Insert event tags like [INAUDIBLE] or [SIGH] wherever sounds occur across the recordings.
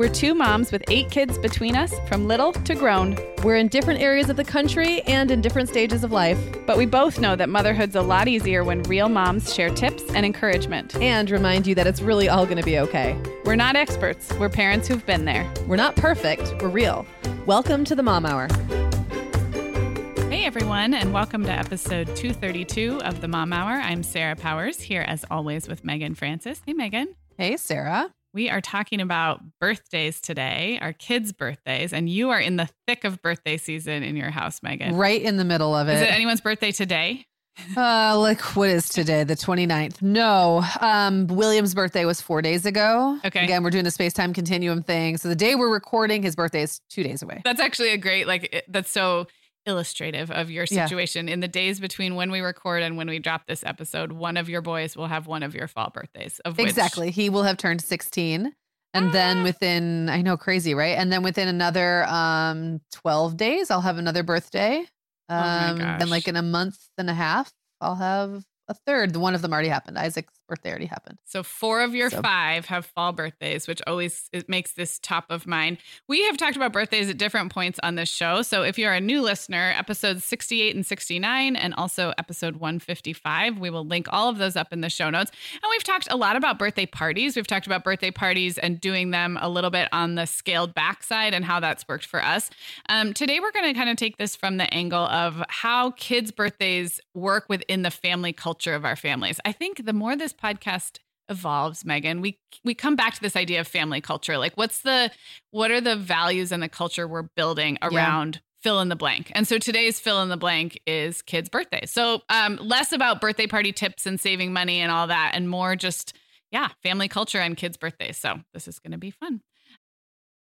We're two moms with eight kids between us, from little to grown. We're in different areas of the country and in different stages of life. But we both know that motherhood's a lot easier when real moms share tips and encouragement. And remind you that it's really all going to be okay. We're not experts, we're parents who've been there. We're not perfect, we're real. Welcome to the Mom Hour. Hey everyone, and welcome to episode 232 of the Mom Hour. I'm Sarah Powers, here as always with Meagan Francis. Hey Meagan. Hey Sarah. We are talking about birthdays today, our kids' birthdays, and you are in the thick of birthday season in your house, Meagan. Right in the middle of it. Is it anyone's birthday today? uh, like what is today? The 29th. No. Um, William's birthday was four days ago. Okay. Again, we're doing the space time continuum thing. So the day we're recording, his birthday is two days away. That's actually a great, like, that's so illustrative of your situation. Yeah. In the days between when we record and when we drop this episode, one of your boys will have one of your fall birthdays. Of exactly, which... he will have turned sixteen, and ah. then within I know crazy, right? And then within another um twelve days, I'll have another birthday. Um, oh my gosh. Then like in a month and a half, I'll have a third. One of them already happened. Isaac's birthday already happened. So four of your so. five have fall birthdays, which always it makes this top of mind. We have talked about birthdays at different points on this show. So if you're a new listener, episodes 68 and 69, and also episode 155, we will link all of those up in the show notes. And we've talked a lot about birthday parties. We've talked about birthday parties and doing them a little bit on the scaled back side and how that's worked for us. Um, today, we're going to kind of take this from the angle of how kids' birthdays work within the family culture culture of our families. I think the more this podcast evolves Meagan we we come back to this idea of family culture. Like what's the what are the values and the culture we're building around yeah. fill in the blank? And so today's fill in the blank is kids birthdays. So um, less about birthday party tips and saving money and all that and more just yeah family culture and kids birthdays. So this is going to be fun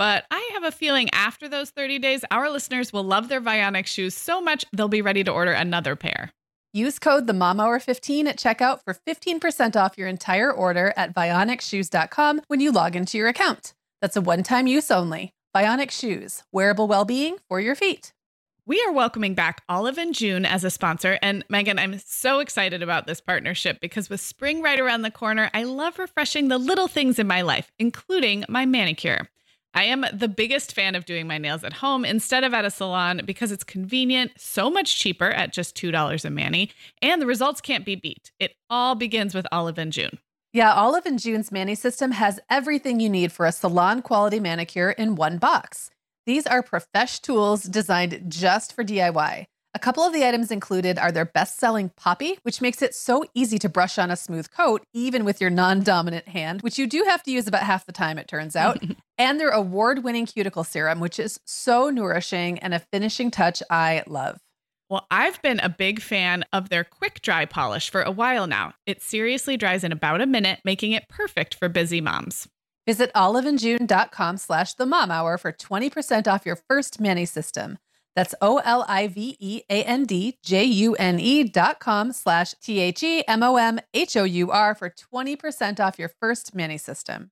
But I have a feeling after those 30 days, our listeners will love their Vionic shoes so much they'll be ready to order another pair. Use code the Mom Hour 15 at checkout for 15% off your entire order at vionicshoes.com when you log into your account. That's a one-time use only. Vionic Shoes, wearable well-being for your feet. We are welcoming back Olive and June as a sponsor. And Meagan, I'm so excited about this partnership because with spring right around the corner, I love refreshing the little things in my life, including my manicure. I am the biggest fan of doing my nails at home instead of at a salon because it's convenient, so much cheaper at just $2 a mani, and the results can't be beat. It all begins with Olive and June. Yeah, Olive and June's Mani system has everything you need for a salon quality manicure in one box. These are profesh tools designed just for DIY. A couple of the items included are their best selling Poppy, which makes it so easy to brush on a smooth coat, even with your non dominant hand, which you do have to use about half the time, it turns out. [LAUGHS] and their award winning cuticle serum, which is so nourishing and a finishing touch I love. Well, I've been a big fan of their quick dry polish for a while now. It seriously dries in about a minute, making it perfect for busy moms. Visit oliveandjune.com slash the mom hour for 20% off your first mani system. That's O L I V E A N D J U N E dot com slash T H E M O M H O U R for 20% off your first mani system.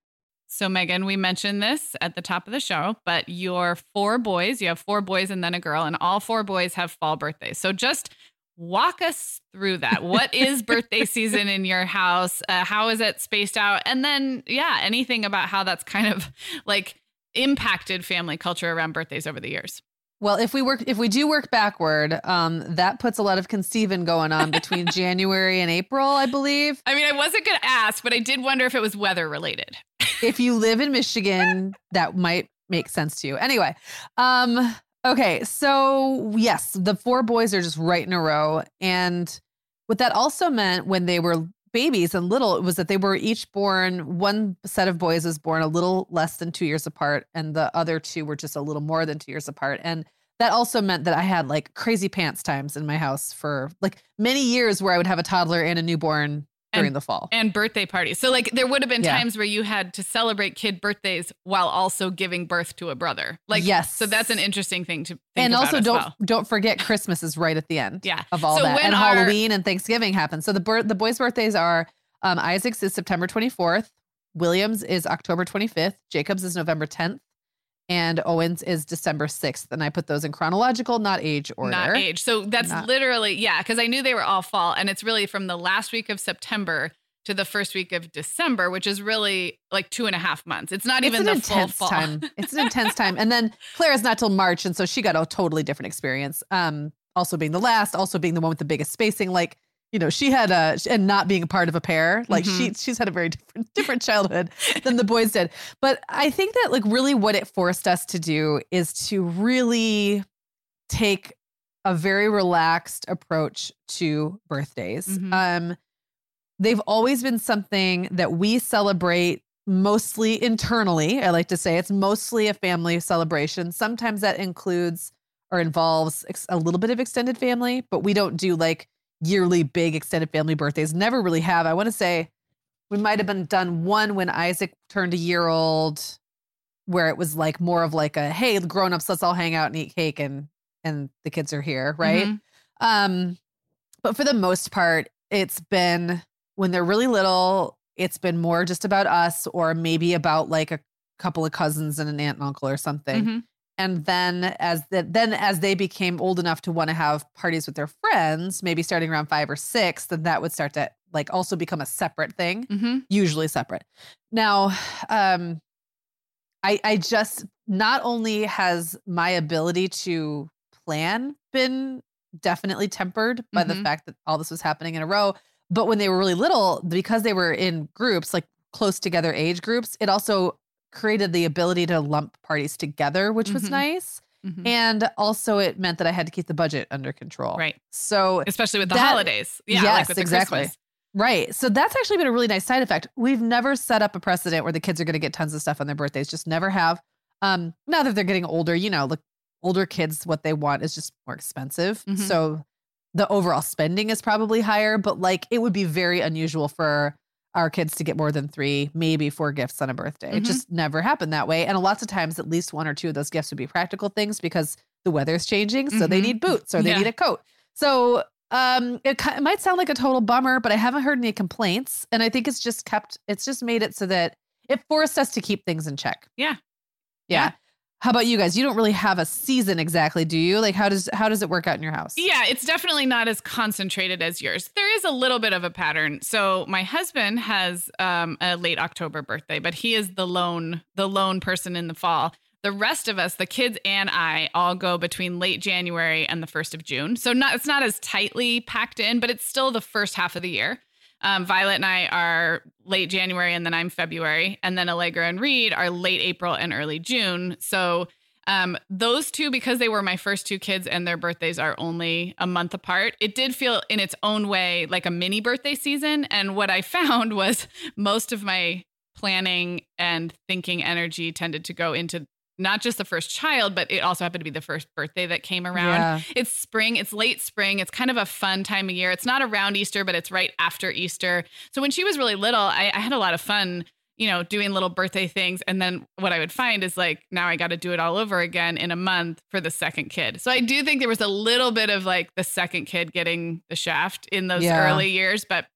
So, Meagan, we mentioned this at the top of the show, but your four boys, you have four boys and then a girl, and all four boys have fall birthdays. So, just walk us through that. What is [LAUGHS] birthday season in your house? Uh, how is it spaced out? And then, yeah, anything about how that's kind of like impacted family culture around birthdays over the years. Well, if we work, if we do work backward, um, that puts a lot of conceiving going on between [LAUGHS] January and April, I believe. I mean, I wasn't going to ask, but I did wonder if it was weather related. [LAUGHS] if you live in Michigan, that might make sense to you. Anyway, um, okay, so yes, the four boys are just right in a row, and what that also meant when they were babies and little it was that they were each born one set of boys was born a little less than two years apart and the other two were just a little more than two years apart. And that also meant that i had like crazy pants times in my house for like many years where i would have a toddler and a newborn during and, the fall and birthday parties. So like there would have been yeah. times where you had to celebrate kid birthdays while also giving birth to a brother. Like yes, so that's an interesting thing to and also don't well. don't forget Christmas is right at the end. Yeah, of all so that and our, Halloween and Thanksgiving happen. So the bir- the boys' birthdays are um, Isaac's is September twenty fourth, Williams is October twenty fifth, Jacob's is November tenth, and Owens is December 6th. And I put those in chronological, not age order. Not age. So that's not. literally, yeah, because I knew they were all fall. And it's really from the last week of September to the first week of December, which is really like two and a half months. It's not it's even the intense full time. It's an intense time. And then Claire's not till March, and so she got a totally different experience. Um, also being the last, also being the one with the biggest spacing. Like, you know, she had a and not being a part of a pair. Like mm-hmm. she she's had a very [LAUGHS] different different childhood than the boys did. But I think that like really what it forced us to do is to really take a very relaxed approach to birthdays. Mm-hmm. Um they've always been something that we celebrate mostly internally. I like to say it's mostly a family celebration. Sometimes that includes or involves a little bit of extended family, but we don't do like yearly big extended family birthdays. Never really have. I want to say we might have been done one when Isaac turned a year old where it was like more of like a hey, grown-ups, let's all hang out and eat cake and and the kids are here, right? Mm-hmm. Um but for the most part, it's been when they're really little, it's been more just about us or maybe about like a couple of cousins and an aunt and uncle or something. Mm-hmm. And then as the, then as they became old enough to want to have parties with their friends, maybe starting around five or six, then that would start to like also become a separate thing, mm-hmm. usually separate. Now, um, I I just not only has my ability to plan been definitely tempered by mm-hmm. the fact that all this was happening in a row, but when they were really little, because they were in groups, like close together age groups, it also created the ability to lump parties together, which mm-hmm. was nice. Mm-hmm. And also, it meant that I had to keep the budget under control. Right. So, especially with the that, holidays. Yeah. Yes, like exactly. Christmas. Right. So, that's actually been a really nice side effect. We've never set up a precedent where the kids are going to get tons of stuff on their birthdays, just never have. Um, now that they're getting older, you know, look, older kids, what they want is just more expensive. Mm-hmm. So, the overall spending is probably higher, but like it would be very unusual for our kids to get more than three, maybe four gifts on a birthday. Mm-hmm. It just never happened that way. And a lots of times, at least one or two of those gifts would be practical things because the weather's changing. So mm-hmm. they need boots or they yeah. need a coat. So um, it, it might sound like a total bummer, but I haven't heard any complaints. And I think it's just kept, it's just made it so that it forced us to keep things in check. Yeah. Yeah. yeah. How about you guys? You don't really have a season exactly, do you? Like how does how does it work out in your house? Yeah, it's definitely not as concentrated as yours. There is a little bit of a pattern. So my husband has um, a late October birthday, but he is the lone the lone person in the fall. The rest of us, the kids and I, all go between late January and the first of June. So not it's not as tightly packed in, but it's still the first half of the year. Um, Violet and I are late January, and then I'm February, and then Allegra and Reed are late April and early June. So Um, those two, because they were my first two kids and their birthdays are only a month apart, it did feel in its own way like a mini birthday season. And what I [LAUGHS] found was most of my planning and thinking energy tended to go into not just the first child, but it also happened to be the first birthday that came around. Yeah. It's spring, it's late spring. It's kind of a fun time of year. It's not around Easter, but it's right after Easter. So when she was really little, I, I had a lot of fun, you know, doing little birthday things. And then what I would find is like, now I got to do it all over again in a month for the second kid. So I do think there was a little bit of like the second kid getting the shaft in those yeah. early years, but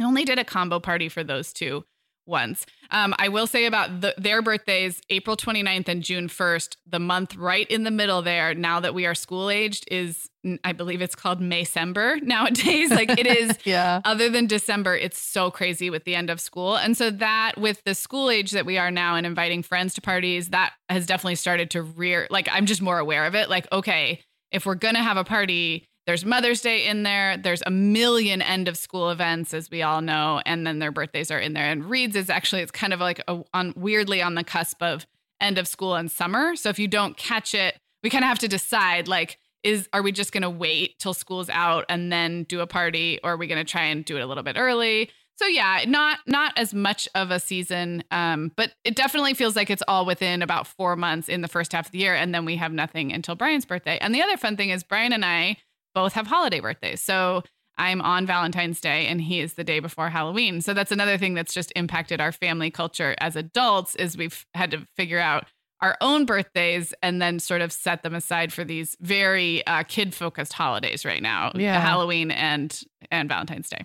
I only did a combo party for those two once. Um, I will say about the, their birthdays, April 29th and June 1st, the month right in the middle there, now that we are school aged, is I believe it's called Maycember [LAUGHS] nowadays. Like it is, [LAUGHS] yeah. other than December, it's so crazy with the end of school. And so that with the school age that we are now and inviting friends to parties, that has definitely started to rear, like I'm just more aware of it. Like, okay, if we're going to have a party, there's Mother's Day in there. There's a million end of school events, as we all know, and then their birthdays are in there. And Reed's is actually it's kind of like a, on weirdly on the cusp of end of school and summer. So if you don't catch it, we kind of have to decide like is are we just going to wait till school's out and then do a party, or are we going to try and do it a little bit early? So yeah, not not as much of a season, um, but it definitely feels like it's all within about four months in the first half of the year, and then we have nothing until Brian's birthday. And the other fun thing is Brian and I both have holiday birthdays. So I'm on Valentine's Day and he is the day before Halloween. So that's another thing that's just impacted our family culture as adults is we've had to figure out our own birthdays and then sort of set them aside for these very uh, kid focused holidays right now. Yeah. Halloween and and Valentine's Day.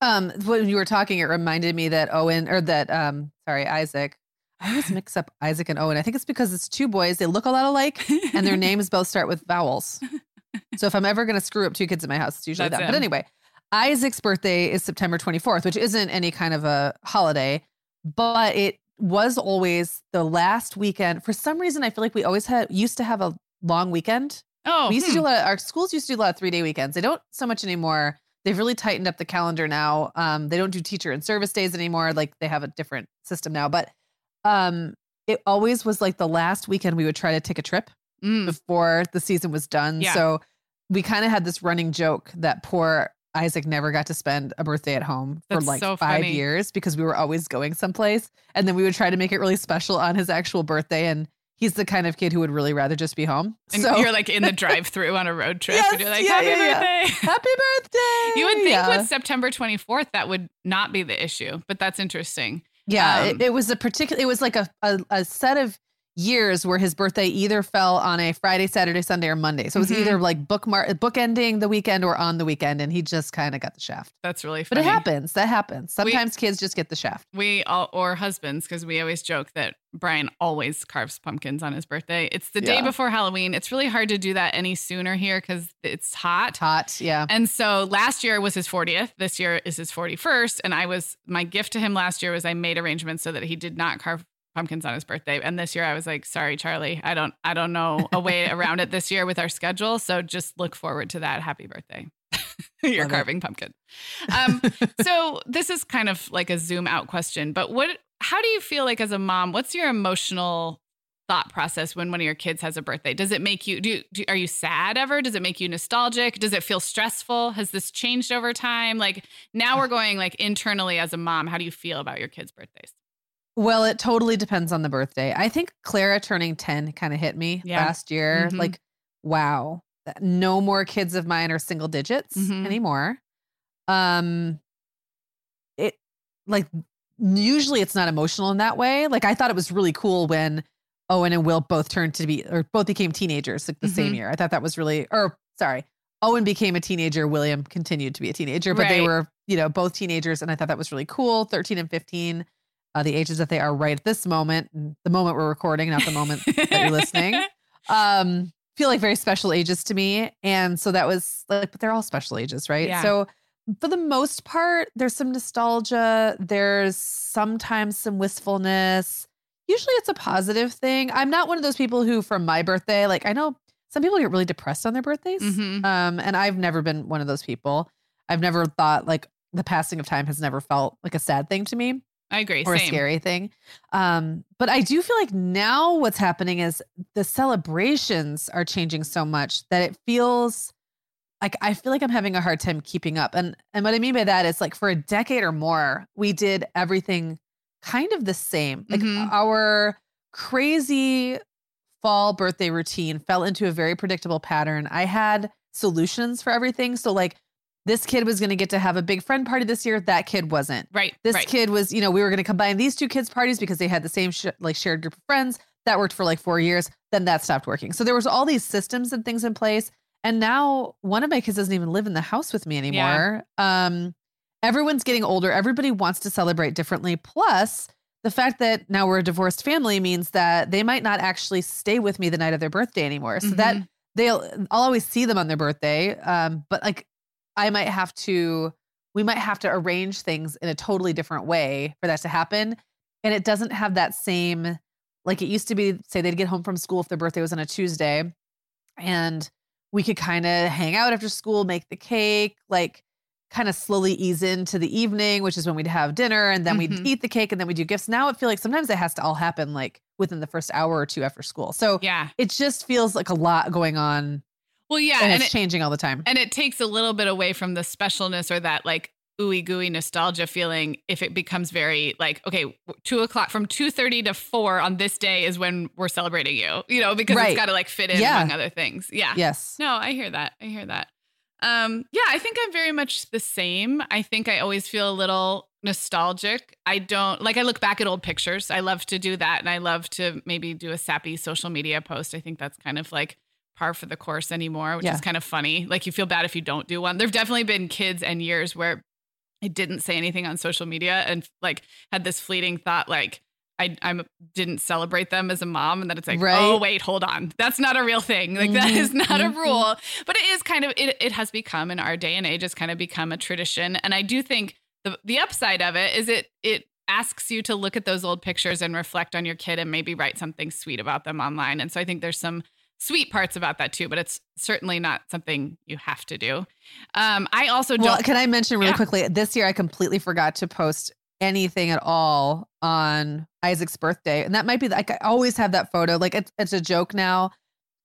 Um when you were talking it reminded me that Owen or that um sorry Isaac I always mix up Isaac and Owen. I think it's because it's two boys. They look a lot alike, [LAUGHS] and their names both start with vowels so if I'm ever going to screw up two kids in my house, it's usually That's that. Him. But anyway, Isaac's birthday is September 24th, which isn't any kind of a holiday, but it was always the last weekend. For some reason, I feel like we always had used to have a long weekend. Oh, we used hmm. to do a lot. Of, our schools used to do a lot of three day weekends. They don't so much anymore. They've really tightened up the calendar now. Um, they don't do teacher and service days anymore. Like they have a different system now. But um, it always was like the last weekend we would try to take a trip mm. before the season was done. Yeah. So we kind of had this running joke that poor Isaac never got to spend a birthday at home That's for like so five funny. years because we were always going someplace. And then we would try to make it really special on his actual birthday. And he's the kind of kid who would really rather just be home. And so you're like in the [LAUGHS] drive through on a road trip yes, and you're like, yeah, happy yeah, birthday. Yeah. [LAUGHS] Happy birthday. You would think with September 24th, that would not be the issue, but that's interesting. Yeah, um, it, it, was a particular, it was like a, a, a set of years where his birthday either fell on a Friday, Saturday, Sunday, or Monday. So it was mm-hmm. either like bookmark bookending the weekend or on the weekend, and he just kind of got the shaft. That's really funny. But it happens. That happens. Sometimes we, kids just get the shaft. We all or husbands, because we always joke that Brian always carves pumpkins on his birthday. It's the day before Halloween. It's really hard to do that any sooner here because it's hot. Hot, yeah. And so last year was his 40th. This year is his 41st. And I was my gift to him last year was I made arrangements so that he did not carve pumpkins on his birthday. And this year I was like, sorry, Charlie, I don't I don't know a way [LAUGHS] around it this year with our schedule. So just look forward to that. Happy birthday. [LAUGHS] You're Love carving it. pumpkin. Um, so this is kind of like a zoom out question, but what how do you feel like as a mom? What's your emotional thought process when one of your kids has a birthday? Does it make you do, do, are you sad ever? Does it make you nostalgic? Does it feel stressful? Has this changed over time? Like now we're [LAUGHS] going like internally as a mom, how do you feel about your kids' birthdays? Well, it totally depends on the birthday. I think Clara turning 10 kind of hit me yeah. last year. Mm-hmm. Like, wow, no more kids of mine are single digits mm-hmm. anymore. Um, it like usually it's not emotional in that way. Like, I thought it was really cool when Owen and Will both turned to be or both became teenagers like the mm-hmm. same year. I thought that was really, or sorry, Owen became a teenager. William continued to be a teenager, but right. they were, you know, both teenagers. And I thought that was really cool 13 and 15 uh, the ages that they are right at this moment, the moment we're recording, not the moment that you're listening, [LAUGHS] um, feel like very special ages to me. And so that was like, but they're all special ages, right? Yeah. So for the most part, there's some nostalgia. There's sometimes some wistfulness. Usually it's a positive thing. I'm not one of those people who, from my birthday, like I know some people get really depressed on their birthdays. Mm-hmm. Um, and I've never been one of those people. I've never thought like the passing of time has never felt like a sad thing to me. I agree. or Same. a scary thing. Um, but I do feel like now what's happening is the celebrations are changing so much that it feels like I feel like I'm having a hard time keeping up. And and what I mean by that is like for a decade or more, we did everything kind of the same. Like Mhm. our crazy fall birthday routine fell into a very predictable pattern. I had solutions for everything. So like this kid was going to get to have a big friend party this year, that kid wasn't Right. this right. kid was you know we were going to combine these two kids parties because they had the same sh- like shared group of friends that worked for like four years then that stopped working so there was all these systems and things in place and now one of my kids doesn't even live in the house with me anymore yeah. um everyone's getting older everybody wants to celebrate differently plus the fact that now we're a divorced family means that they might not actually stay with me the night of their birthday anymore so that Mhm. they'll I'll always see them on their birthday. Um, but like I might have to we might have to arrange things in a totally different way for that to happen. And it doesn't have that same like it used to be, say they'd get home from school if their birthday was on a Tuesday and we could kind of hang out after school, make the cake, like kind of slowly ease into the evening, which is when we'd have dinner and then Mhm. we'd eat the cake and then we do gifts. Now I feel like sometimes it has to all happen like within the first hour or two after school. So Yeah. it just feels like a lot going on Well, yeah. and, And it's it, changing all the time. and it takes a little bit away from the specialness or that like ooey gooey nostalgia feeling if it becomes very like okay two o'clock from 2.30 to 4 on this day is when we're celebrating you you know because Right. it's got to like fit in Yeah. among other things yeah yes. no i hear that i hear that um yeah i think i'm very much the same i think i always feel a little nostalgic i don't like i look back at old pictures i love to do that and i love to maybe do a sappy social media post i think that's kind of like par for the course anymore which Yeah. is kind of funny like you feel bad if you don't do one there've definitely been kids and years where i didn't say anything on social media and like had this fleeting thought like I I didn't celebrate them as a mom, and then it's like, Right. oh wait, hold on, that's not a real thing. Like that is not a mhm. rule but it is kind of it, it has become in our day and age it's kind of become a tradition and i do think the the upside of it is it it asks you to look at those old pictures and reflect on your kid and maybe write something sweet about them online and so i think there's some sweet parts about that too but it's certainly not something you have to do um i also don't can I mention really Yeah. quickly? This year, I completely forgot to post anything at all on Isaac's birthday, and that might be like I always have that photo. Like it's it's a joke now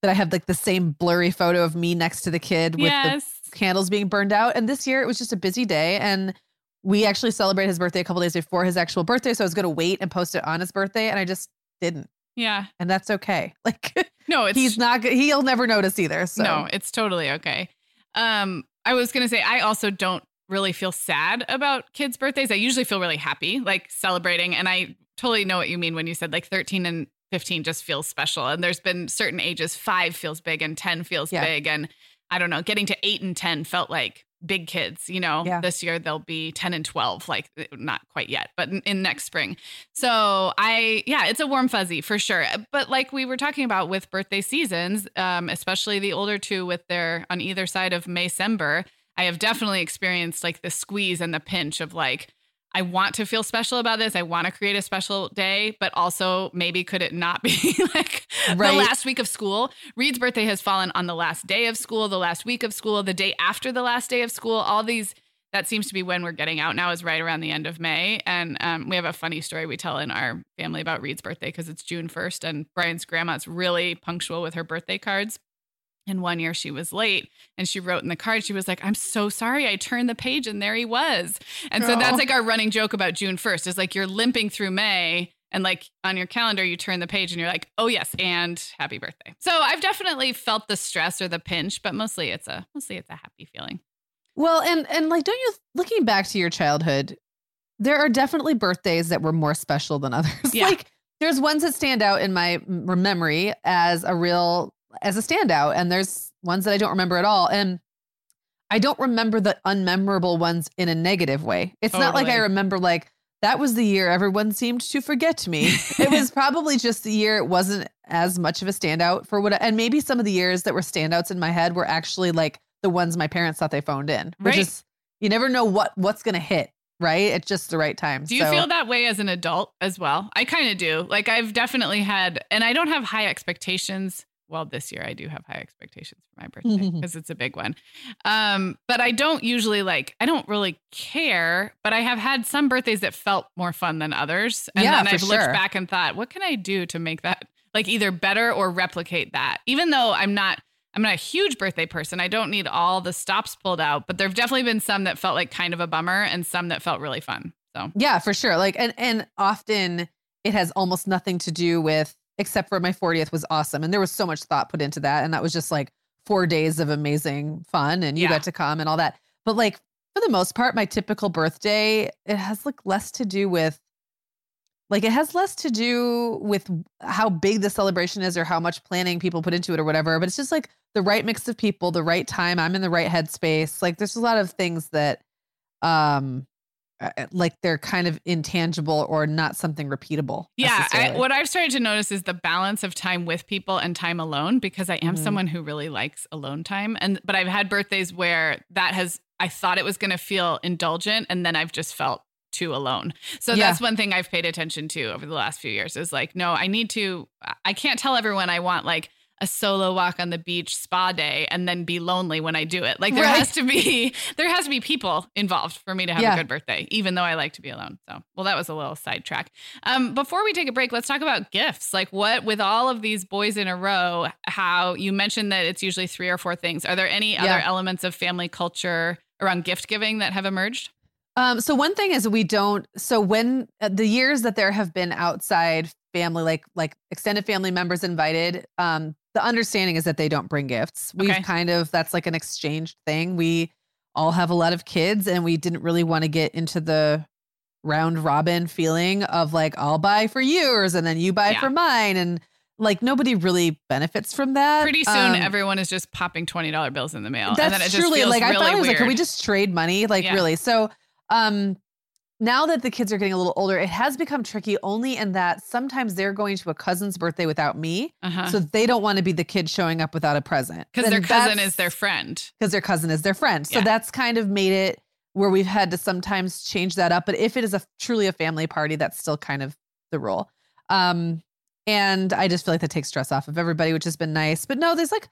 that I have like the same blurry photo of me next to the kid with yes the candles being burned out. And this year, it was just a busy day, and we actually celebrated his birthday a couple days before his actual birthday. So I was going to wait and post it on his birthday, and I just didn't, yeah and that's okay. [LAUGHS] Like no it's he's not. He'll never notice either. So No, it's totally okay. Um, I was gonna say I also don't really feel sad about kids' birthdays. I usually feel really happy, like celebrating, and I totally know what you mean when you said like 13 and 15 just feels special. And there's been certain ages, five feels big and 10 feels Yeah. big. And I don't know, getting to eight and 10 felt like big kids, you know, Yeah. this year they'll be 10 and 12, like eh, not quite yet, but in, in next spring. So I, yeah, it's a warm fuzzy for sure. But like we were talking about with birthday seasons, um, especially the older two with their on either side of Maycember, I have definitely experienced like the squeeze and the pinch of like, I want to feel special about this. I want to create a special day, but also maybe could it not be [LAUGHS] like Right. the last week of school? Reed's birthday has fallen on the last day of school, the last week of school, the day after the last day of school. All these that seems to be when we're getting out now is right around the end of May. And um, we have a funny story we tell in our family about Reed's birthday because it's June 1st and Brian's grandma's really punctual with her birthday cards. And one year she was late and she wrote in the card, she was like, I'm so sorry. I turned the page and there he was. And so Oh. that's like our running joke about June 1st is like you're limping through May and like on your calendar, you turn the page and you're like, oh yes, and happy birthday. So I've definitely felt the stress or the pinch, but mostly it's a mostly it's a happy feeling. Well, and and like, don't you looking back to your childhood, there are definitely birthdays that were more special than others. [LAUGHS] Yeah. like, there's ones that stand out in my memory as a real as a standout, and there's ones that I don't remember at all. And I don't remember the unmemorable ones in a negative way. It's not like I remember like that was the year everyone seemed to forget me. it was [LAUGHS] probably just the year it wasn't as much of a standout for what and maybe some of the years that were standouts in my head were actually like the ones my parents thought they phoned in which Right. is you never know what what's gonna hit right at just the right time Do you So- feel that way as an adult as well? I kind of do. Like I've definitely had, and I don't have high expectations well, this year I do have high expectations for my birthday [LAUGHS] because it's a big one. Um, but I don't usually like, I don't really care, but I have had some birthdays that felt more fun than others. And Yeah, then I've looked sure. back and thought, what can I do to make that like either better or replicate that? Even though I'm not, I'm not a huge birthday person. I don't need all the stops pulled out, but there've definitely been some that felt like kind of a bummer and some that felt really fun. So Yeah, for sure. Like and and often it has almost nothing to do with except for my 40th was awesome and there was so much thought put into that and that was just like 4 days of amazing fun and you Yeah. got to come and all that. But like for the most part my typical birthday it has like less to do with like it has less to do with how big the celebration is or how much planning people put into it or whatever, but it's just like the right mix of people, the right time, I'm in the right headspace. Like there's a lot of things that um like they're kind of intangible or not something repeatable. Yeah, I, what I've started to notice is the balance of time with people and time alone because I am Mhm. someone who really likes alone time and but I've had birthdays where that has I thought it was going to feel indulgent and then I've just felt too alone. So Yeah. that's one thing I've paid attention to over the last few years is like no, I need to I can't tell everyone I want like a solo walk on the beach spa day and then be lonely when I do it. Like there Right. has to be [LAUGHS] there has to be people involved for me to have Yeah. a good birthday, even though I like to be alone. So well that was a little sidetrack. Um, before we take a break, let's talk about gifts. Like what with all of these boys in a row, how you mentioned that it's usually three or four things. Are there any other elements of family culture around gift giving that have emerged? Um, so one thing is we don't. So when uh, the years that there have been outside family, like like extended family members invited, um, the understanding is that they don't bring gifts. We've Okay. kind of that's like an exchange thing. We all have a lot of kids, and we didn't really want to get into the round robin feeling of like I'll buy for yours and then you buy Yeah. for mine, and like nobody really benefits from that. Pretty soon, Um, everyone is just popping twenty dollar bills in the mail, that's and then it just truly like I thought it was weird. like, can we just trade money? Like Yeah. really. So um now that the kids are getting a little older, it has become tricky only in that sometimes they're going to a cousin's birthday without me. uh-huh. So they don't want to be the kid showing up without a present. because their cousin is their friend. because their cousin is their friend. So Yeah. that's kind of made it where we've had to sometimes change that up. But if it is a truly a family party, that's still kind of the rule. Um, and I just feel like that takes stress off of everybody, which has been nice. But no, there's like,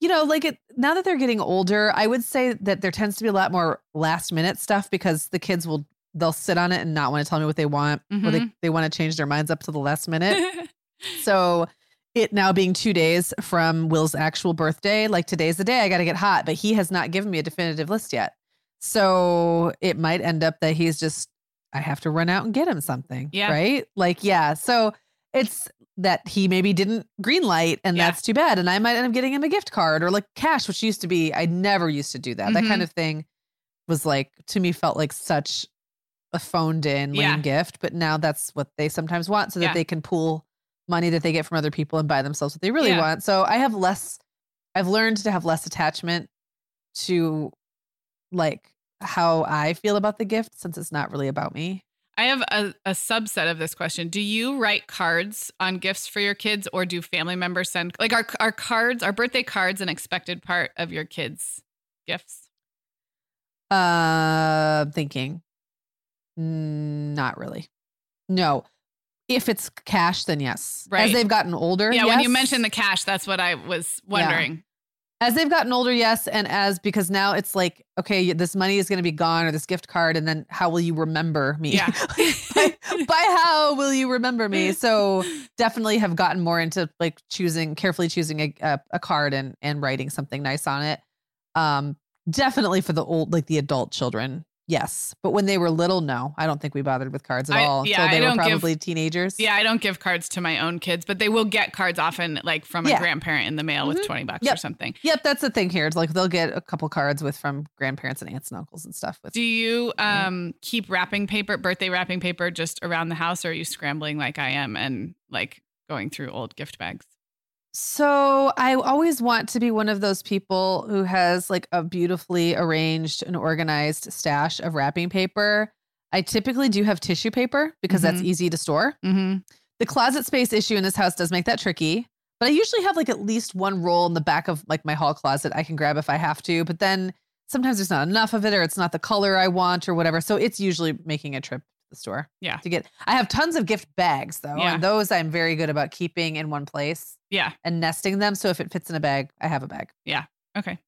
you know, like it now that they're getting older, I would say that there tends to be a lot more last minute stuff because the kids will they'll sit on it and not want to tell me what they want or they, Mhm. they want to change their minds up to the last minute. [LAUGHS] So it now being two days from Will's actual birthday, like today's the day I got to get hot, but he has not given me a definitive list yet. So it might end up that he's just, I have to run out and get him something. Yeah. Right. Like, yeah. So it's that he maybe didn't green light and Yeah. that's too bad. And I might end up getting him a gift card or like cash, which used to be, I never used to do that. That Mhm. kind of thing was like, to me, felt like such a phoned in lame Yeah. gift. But now that's what they sometimes want so that Yeah. they can pool money that they get from other people and buy themselves what they really Yeah. want. So I have less, I've learned to have less attachment to like how I feel about the gift since it's not really about me. I have a, a subset of this question. Do you write cards on gifts for your kids or do family members send like our our cards, our birthday cards an expected part of your kids' gifts? Uh, thinking, not really. No, if it's cash, then yes. Right. As they've gotten older, Yeah, when you yes. mentioned the cash, that's what I was wondering. as they've gotten older, yes, and as because now it's like, okay, this money is going to be gone or this gift card, and then how will you remember me? Yeah. [LAUGHS] by, by how will you remember me? So [LAUGHS] definitely have gotten more into like choosing carefully choosing a, a, a card and and writing something nice on it. Um, definitely for the old like the adult children. Yes, but when they were little, no, I don't think we bothered with cards at I- all yeah, until I they were don't give- probably teenagers. Yeah, I don't give cards to my own kids, but they will get cards often like from a grandparent in the mail with Mhm. 20 bucks or something. Yep, that's the thing here. It's like they'll get a couple cards with from grandparents and aunts and uncles and stuff. With Do you Yeah. um keep wrapping paper, birthday wrapping paper just around the house or are you scrambling like I am and like going through old gift bags? So I always want to be one of those people who has like a beautifully arranged and organized stash of wrapping paper. I typically do have tissue paper because that's Mhm. easy to store. Mm-hmm. The closet space issue in this house does make that tricky, but I usually have like at least one roll in the back of like my hall closet I can grab if I have to, but then sometimes there's not enough of it or it's not the color I want or whatever. So it's usually making a trip the store. Yeah. To get I have tons of gift bags though. Yeah. And those I'm very good about keeping in one place Yeah. and nesting them. So if it fits in a bag, I have a bag. Yeah. Okay.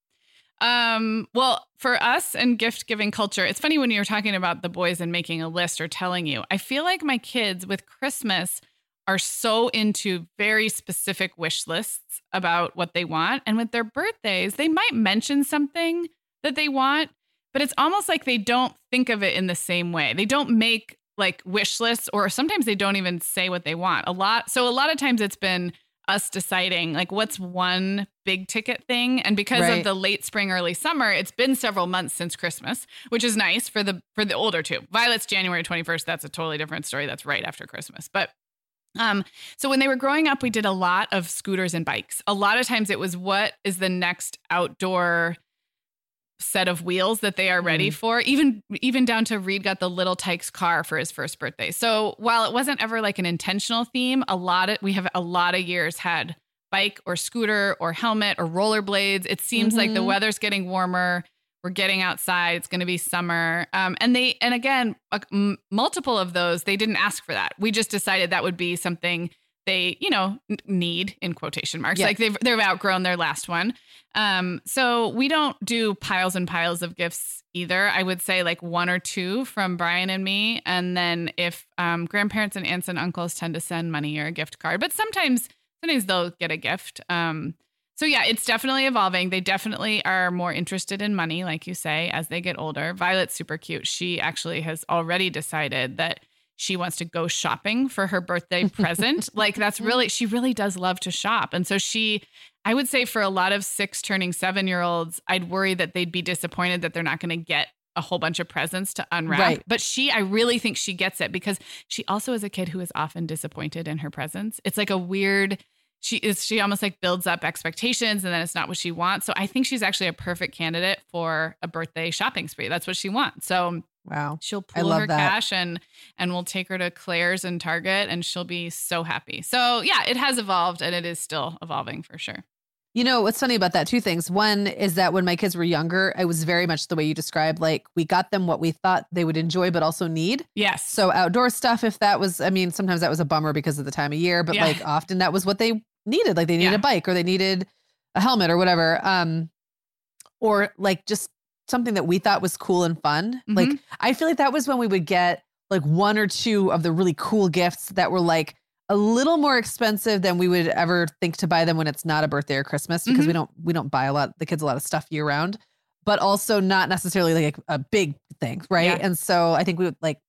Um, well, for us and gift giving culture, it's funny when you were talking about the boys and making a list or telling you. I feel like my kids with Christmas are so into very specific wish lists about what they want. And with their birthdays, they might mention something that they want, but it's almost like they don't think of it in the same way. They don't make like wish lists, or sometimes they don't even say what they want. A lot. So a lot of times it's been us deciding like what's one big ticket thing and because Right. of the late spring early summer it's been several months since christmas which is nice for the for the older two violet's january 21st that's a totally different story that's right after christmas but um so when they were growing up we did a lot of scooters and bikes a lot of times it was what is the next outdoor set of wheels that they are ready Mhm. for even even down to reed got the little Tikes car for his first birthday. So while it wasn't ever like an intentional theme a lot of we have a lot of years had bike or scooter or helmet or rollerblades it seems like the Mhm. weather's getting warmer. We're getting outside. It's going to be summer. Um, and they and again uh, m- multiple of those they didn't ask for that. We just decided that would be something they you know need in quotation marks Yeah. like they've they've outgrown their last one um so we don't do piles and piles of gifts either i would say like one or two from brian and me and then if um grandparents and aunts and uncles tend to send money or a gift card but sometimes sometimes they'll get a gift um so yeah, it's definitely evolving. They definitely are more interested in money, like you say, as they get older. Violet's super cute. She actually has already decided that she wants to go shopping for her birthday [LAUGHS] present. like that's really she really does love to shop. And so she I would say for a lot of 6 turning 7 year olds, I'd worry that they'd be disappointed that they're not going to get a whole bunch of presents to unwrap. Right. But she I really think she gets it because she also is a kid who is often disappointed in her presents. It's like a weird she is she almost like builds up expectations and then it's not what she wants. So I think she's actually a perfect candidate for a birthday shopping spree. That's what she wants. So Wow. she'll pull her that. cash and and we'll take her to Claire's and Target and she'll be so happy. So yeah, it has evolved and it is still evolving for sure. You know, what's funny about that? Two things. One is that when my kids were younger, it was very much the way you described. Like we got them what we thought they would enjoy, but also need. Yes. So outdoor stuff, if that was, I mean, sometimes that was a bummer because of the time of year, but Yeah. like often that was what they needed. Like they needed Yeah. a bike or they needed a helmet or whatever. Um, or like just something that we thought was cool and fun. Like Mhm. I feel like that was when we would get like one or two of the really cool gifts that were like a little more expensive than we would ever think to buy them when it's not a birthday or Christmas because Mhm. we don't we don't buy a lot the kids a lot of stuff year round, but also not necessarily like a big thing, right? Yeah. And so I think we would like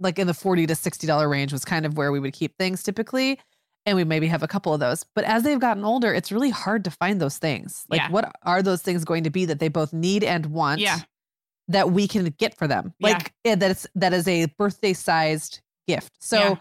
like in the 40 to 60 dollar range was kind of where we would keep things typically and we maybe have a couple of those. But as they've gotten older, it's really hard to find those things. Like Yeah. what are those things going to be that they both need and want? Yeah. that we can get for them. Like yeah, that it's that is a birthday sized gift. So Yeah.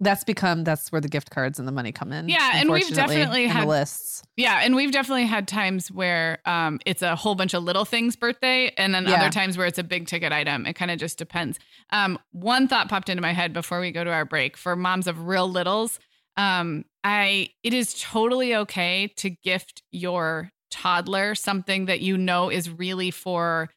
that's become that's where the gift cards and the money come in. Yeah, and we've definitely and had- lists. Yeah, and we've definitely had times where um, it's a whole bunch of little things birthday, and then other times where it's a big ticket item. It kind of just depends. Um, one thought popped into my head before we go to our break for moms of real littles. Um, I it is totally okay to gift your toddler something that you know is really for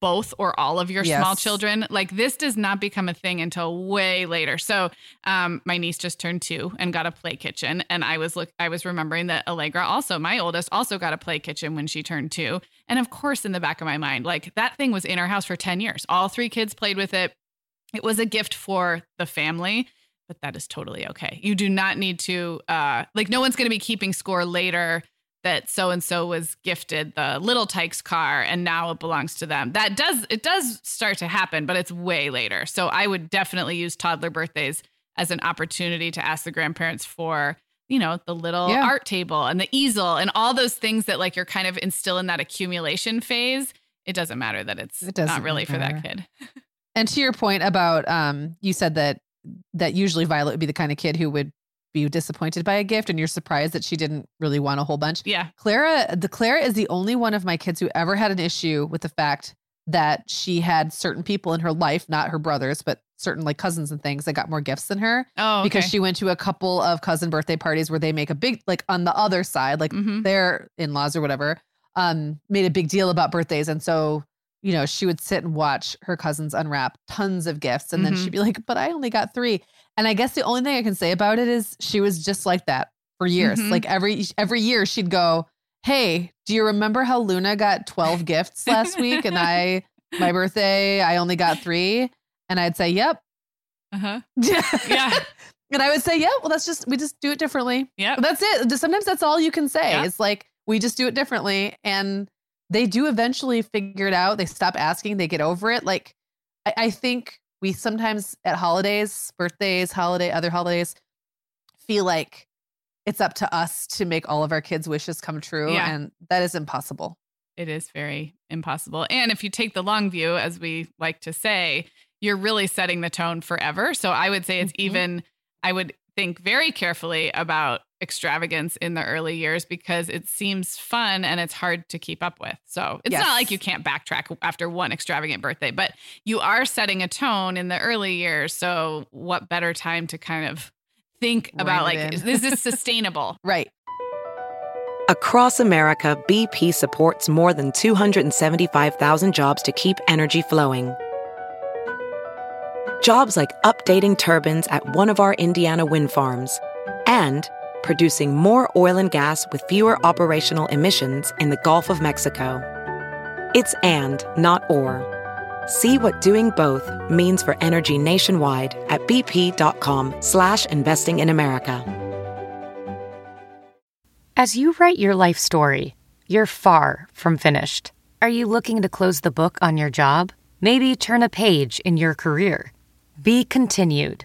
both or all of your small children. Like this does not become a thing until way later. So um, my niece just turned two and got a play kitchen, and I was look I was remembering that Allegra also, my oldest, also got a play kitchen when she turned two. And of course, in the back of my mind, like that thing was in our house for 10 years. All three kids played with it. It was a gift for the family, but that is totally okay. You do not need to uh like no one's gonna be keeping score later that so and so was gifted the little Tikes car and now it belongs to them. That does it does start to happen, but it's way later. So I would definitely use toddler birthdays as an opportunity to ask the grandparents for you know the little Yeah. art table and the easel and all those things that like you're kind of in still in that accumulation phase. It doesn't matter that it's It not really for that kid. [LAUGHS] And to your point about um you said that that usually Violet would be the kind of kid who would be disappointed by a gift and you're surprised that she didn't really want a whole bunch. Yeah. Clara, the Clara is the only one of my kids who ever had an issue with the fact that she had certain people in her life, not her brothers, but certain like cousins and things that got more gifts than her Oh, okay. because she went to a couple of cousin birthday parties where they make a big like on the other side, like Mhm. their in-laws or whatever, um, made a big deal about birthdays. And so, you know, she would sit and watch her cousins unwrap tons of gifts. And then Mhm. she'd be like, but I only got three. And I guess the only thing I can say about it is she was just like that for years. Mhm. Like every every year she'd go, Hey, do you remember how Luna got 12 gifts last week? And I my [LAUGHS] birthday, I only got three. And I'd say, Yep. Uh-huh. [LAUGHS] Yeah. And I would say, Yeah, well, that's just we just do it differently. Yeah. That's it. Sometimes that's all you can say. Yeah. It's like we just do it differently. And they do eventually figure it out. They stop asking, they get over it. Like I, I think we sometimes at holidays, birthdays, holiday, other holidays, feel like it's up to us to make all of our kids' wishes come true. Yeah. And that is impossible. It is very impossible. And if you take the long view, as we like to say, you're really setting the tone forever. So I would say it's Mhm. even, I would think very carefully about extravagance in the early years because it seems fun and it's hard to keep up with. So it's Yes. not like you can't backtrack after one extravagant birthday, but you are setting a tone in the early years. So what better time to kind of think about like, in. is this [LAUGHS] sustainable? Right. Across America, BP supports more than 275,000 jobs to keep energy flowing. Jobs like updating turbines at one of our Indiana wind farms and producing more oil and gas with fewer operational emissions in the Gulf of Mexico. It's and, not or. See what doing both means for energy nationwide at bp.com slash investing in America. As you write your life story, you're far from finished. Are you looking to close the book on your job? Maybe turn a page in your career? Be continued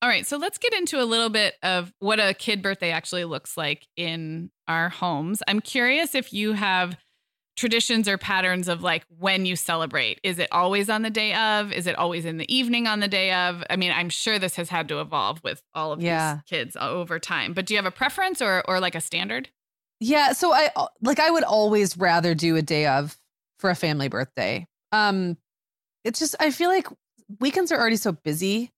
All right, so let's get into a little bit of what a kid birthday actually looks like in our homes. I'm curious if you have traditions or patterns of like when you celebrate. Is it always on the day of? Is it always in the evening on the day of? I mean, I'm sure this has had to evolve with all of Yeah. these kids over time. But do you have a preference or or like a standard? Yeah, so I like I would always rather do a day of for a family birthday. Um it's just I feel like weekends are already so busy.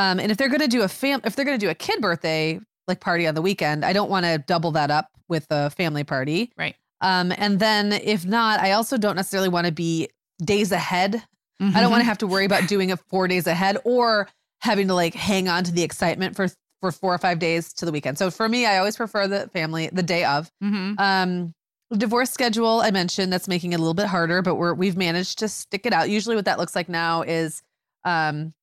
Um and if they're going to do a fam if they're going to do a kid birthday like party on the weekend, I don't want to double that up with a family party. Right. Um and then if not, I also don't necessarily want to be days ahead. I don't want to have to worry about doing it 4 days ahead or having to like hang on to the excitement for for 4 or 5 days to the weekend. So for me, I always prefer the family the day of. hmm Um, divorce schedule I mentioned that's making it a little bit harder, but we're we've managed to stick it out. Usually, what that looks like now is, um,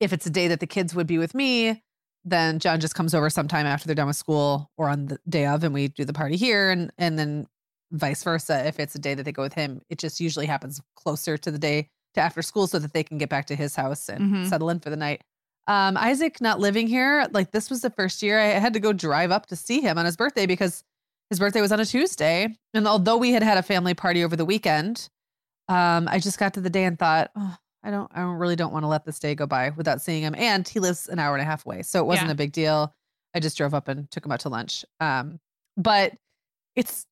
if it's a day that the kids would be with me, then John just comes over sometime after they're done with school or on the day of, and we do the party here, and and then vice versa. If it's a day that they go with him, it just usually happens closer to the day to after school so that they can get back to his house and Mhm. settle in for the night. Um, Isaac not living here, like this was the first year I had to go drive up to see him on his birthday because his birthday was on a Tuesday. And although we had had a family party over the weekend, um, I just got to the day and thought, oh, I don't, I don't really don't want to let this day go by without seeing him. And he lives an hour and a half away, so it wasn't Yeah. a big deal. I just drove up and took him out to lunch. Um, but it's,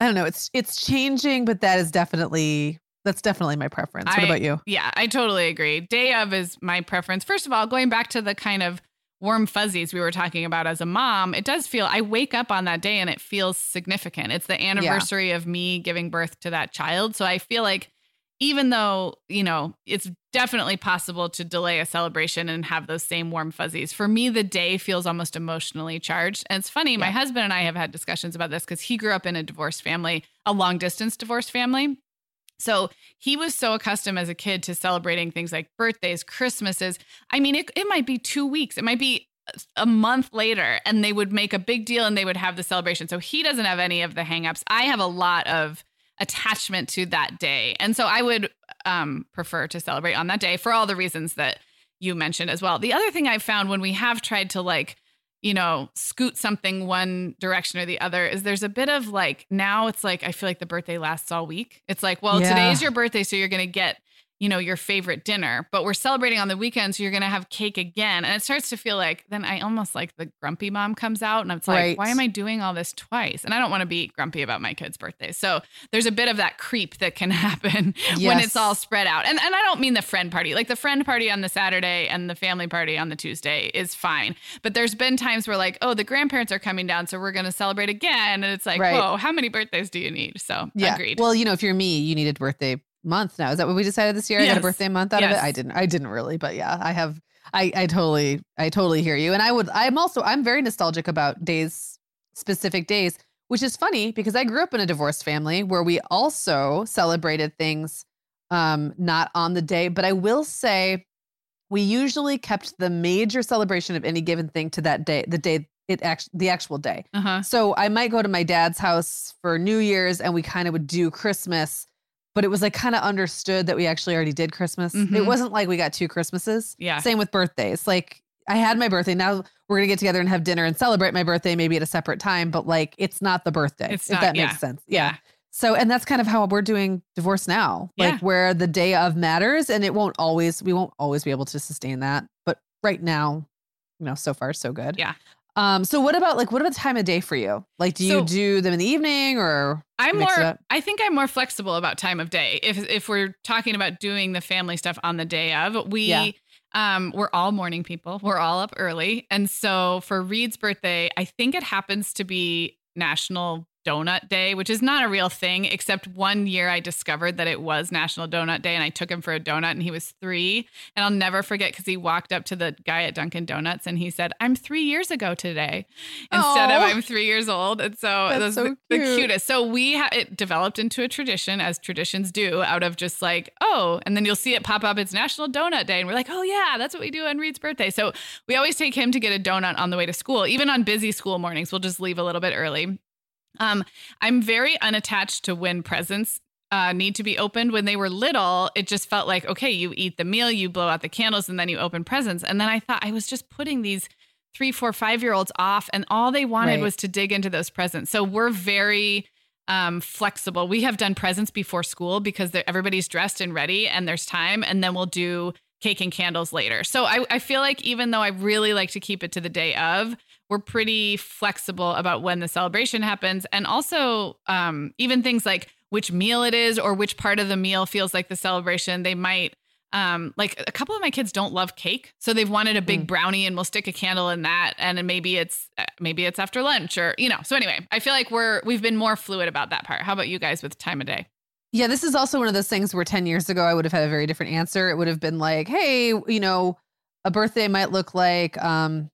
I don't know, it's it's changing, but that is definitely that's definitely my preference. What I- about you? Yeah, I totally agree. Day of is my preference. First of all, going back to the kind of warm fuzzies we were talking about as a mom, it does feel I wake up on that day and it feels significant. It's the anniversary of me giving birth to that child. So I feel like even though, you know, it's definitely possible to delay a celebration and have those same warm fuzzies, for me, the day feels almost emotionally charged. And it's funny, my husband and I have had discussions about this because he grew up in a divorced family, a long distance divorced family. So he was so accustomed as a kid to celebrating things like birthdays, Christmases. I mean, it, it might be two weeks, it might be a month later, and they would make a big deal and they would have the celebration. So he doesn't have any of the hangups. I have a lot of attachment to that day. And so I would um, prefer to celebrate on that day for all the reasons that you mentioned as well. The other thing I've found when we have tried to like, you know, scoot something one direction or the other is there's a bit of like now it's like I feel like the birthday lasts all week. It's like, well, Yeah. today's your birthday, so you're gonna get you know, your favorite dinner, but we're celebrating on the weekend. So you're going to have cake again. And it starts to feel like then I almost like the grumpy mom comes out and it's like, Right. why am I doing all this twice? And I don't want to be grumpy about my kids' birthdays. So there's a bit of that creep that can [LAUGHS] happen when it's all spread out. And, and I don't mean the friend party, like the friend party on the Saturday and the family party on the Tuesday is fine. But there's been times where like, oh, the grandparents are coming down. So we're going to celebrate again. And it's like, Right. whoa, how many birthdays do you need? So Yeah. agreed. Well, you know, if you're me, you needed birthday month now. Is that what we decided this year? I got a birthday month out of it. I didn't. I didn't really, but yeah, I have. I I totally I totally hear you. And I would. I'm also. I'm very nostalgic about days, specific days, which is funny because I grew up in a divorced family where we also celebrated things, um, not on the day. But I will say, we usually kept the major celebration of any given thing to that day, the day it actually the actual day. uh-huh. So I might go to my dad's house for New Year's and we kind of would do Christmas, but it was like kind of understood that we actually already did Christmas. It Mhm. wasn't like we got two Christmases. Yeah. Same with birthdays. Like I had my birthday. Now we're going to get together and have dinner and celebrate my birthday maybe at a separate time, but like it's not the birthday. It's if not- that yeah. makes sense. Yeah. So, and that's kind of how we're doing divorce now, like Yeah. where the day of matters and it won't always, we won't always be able to sustain that. But right now, you know, so far, so good. Yeah. Um, so what about like, what about the time of day for you? Like, do you So- do them in the evening or I'm more. I think I'm more flexible about time of day. If if we're talking about doing the family stuff on the day of, we Yeah. um we're all morning people. We're all up early, and so for Reed's birthday, I think it happens to be National Donut Day, which is not a real thing. Except one year, I discovered that it was National Donut Day, and I took him for a donut, and he was three. And I'll never forget because he walked up to the guy at Dunkin' Donuts and he said, "I'm three years ago today," instead of "I'm three years old." And so That's it was so the, the cutest. So we ha- it developed into a tradition, as traditions do, out of just like, oh, and then you'll see it pop up. It's National Donut Day, and we're like, oh yeah, that's what we do on Reed's birthday. So we always take him to get a donut on the way to school, even on busy school mornings. We'll just leave a little bit early. Um, I'm very unattached to when presents uh, need to be opened. When they were little, it just felt like, okay, you eat the meal, you blow out the candles, and then you open presents. And then I thought I was just putting these three, four, five year olds off, and all they wanted Right. was to dig into those presents. So we're very um, flexible. We have done presents before school because everybody's dressed and ready, and there's time, and then we'll do cake and candles later. So I, I feel like even though I really like to keep it to the day of, we're pretty flexible about when the celebration happens, and also um, even things like which meal it is or which part of the meal feels like the celebration. They might um like a couple of my kids don't love cake so they've wanted a big Mm. brownie and we'll stick a candle in that and maybe it's uh, maybe it's after lunch or you know so anyway i feel like we're we've been more fluid about that part how about you guys with time of day Yeah, this is also one of those things where 10 years ago I would have had a very different answer. It would have been like, hey, you know, a birthday might look like um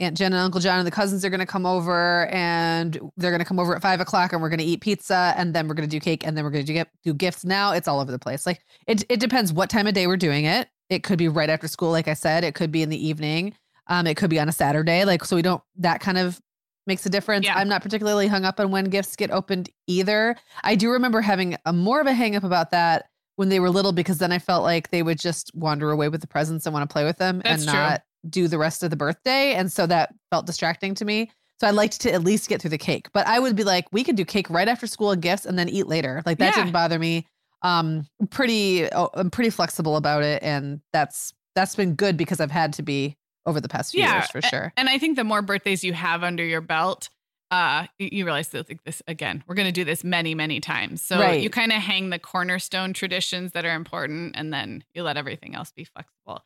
Aunt Jen and Uncle John and the cousins are gonna come over and they're gonna come over at five o'clock and we're gonna eat pizza and then we're gonna do cake and then we're gonna do, gifts. Now it's all over the place. Like it it depends what time of day we're doing it. It could be right after school, like I said, it could be in the evening. Um, it could be on a Saturday. Like so we don't that kind of makes a difference. Yeah. I'm not particularly hung up on when gifts get opened either. I do remember having a more of a hang up about that when they were little because then I felt like they would just wander away with the presents and want to play with them That's and true. Do the rest of the birthday. And so that felt distracting to me. So I liked to at least get through the cake. But I would be like, we could do cake right after school and gifts and then eat later. Like that Yeah. didn't bother me. Um pretty oh, I'm pretty flexible about it and that's that's been good because I've had to be over the past few Yeah, years for sure. and i think the more birthdays you have under your belt uh you, you realize that like this again we're going to do this many many times so Right. you kind of hang the cornerstone traditions that are important and then you let everything else be flexible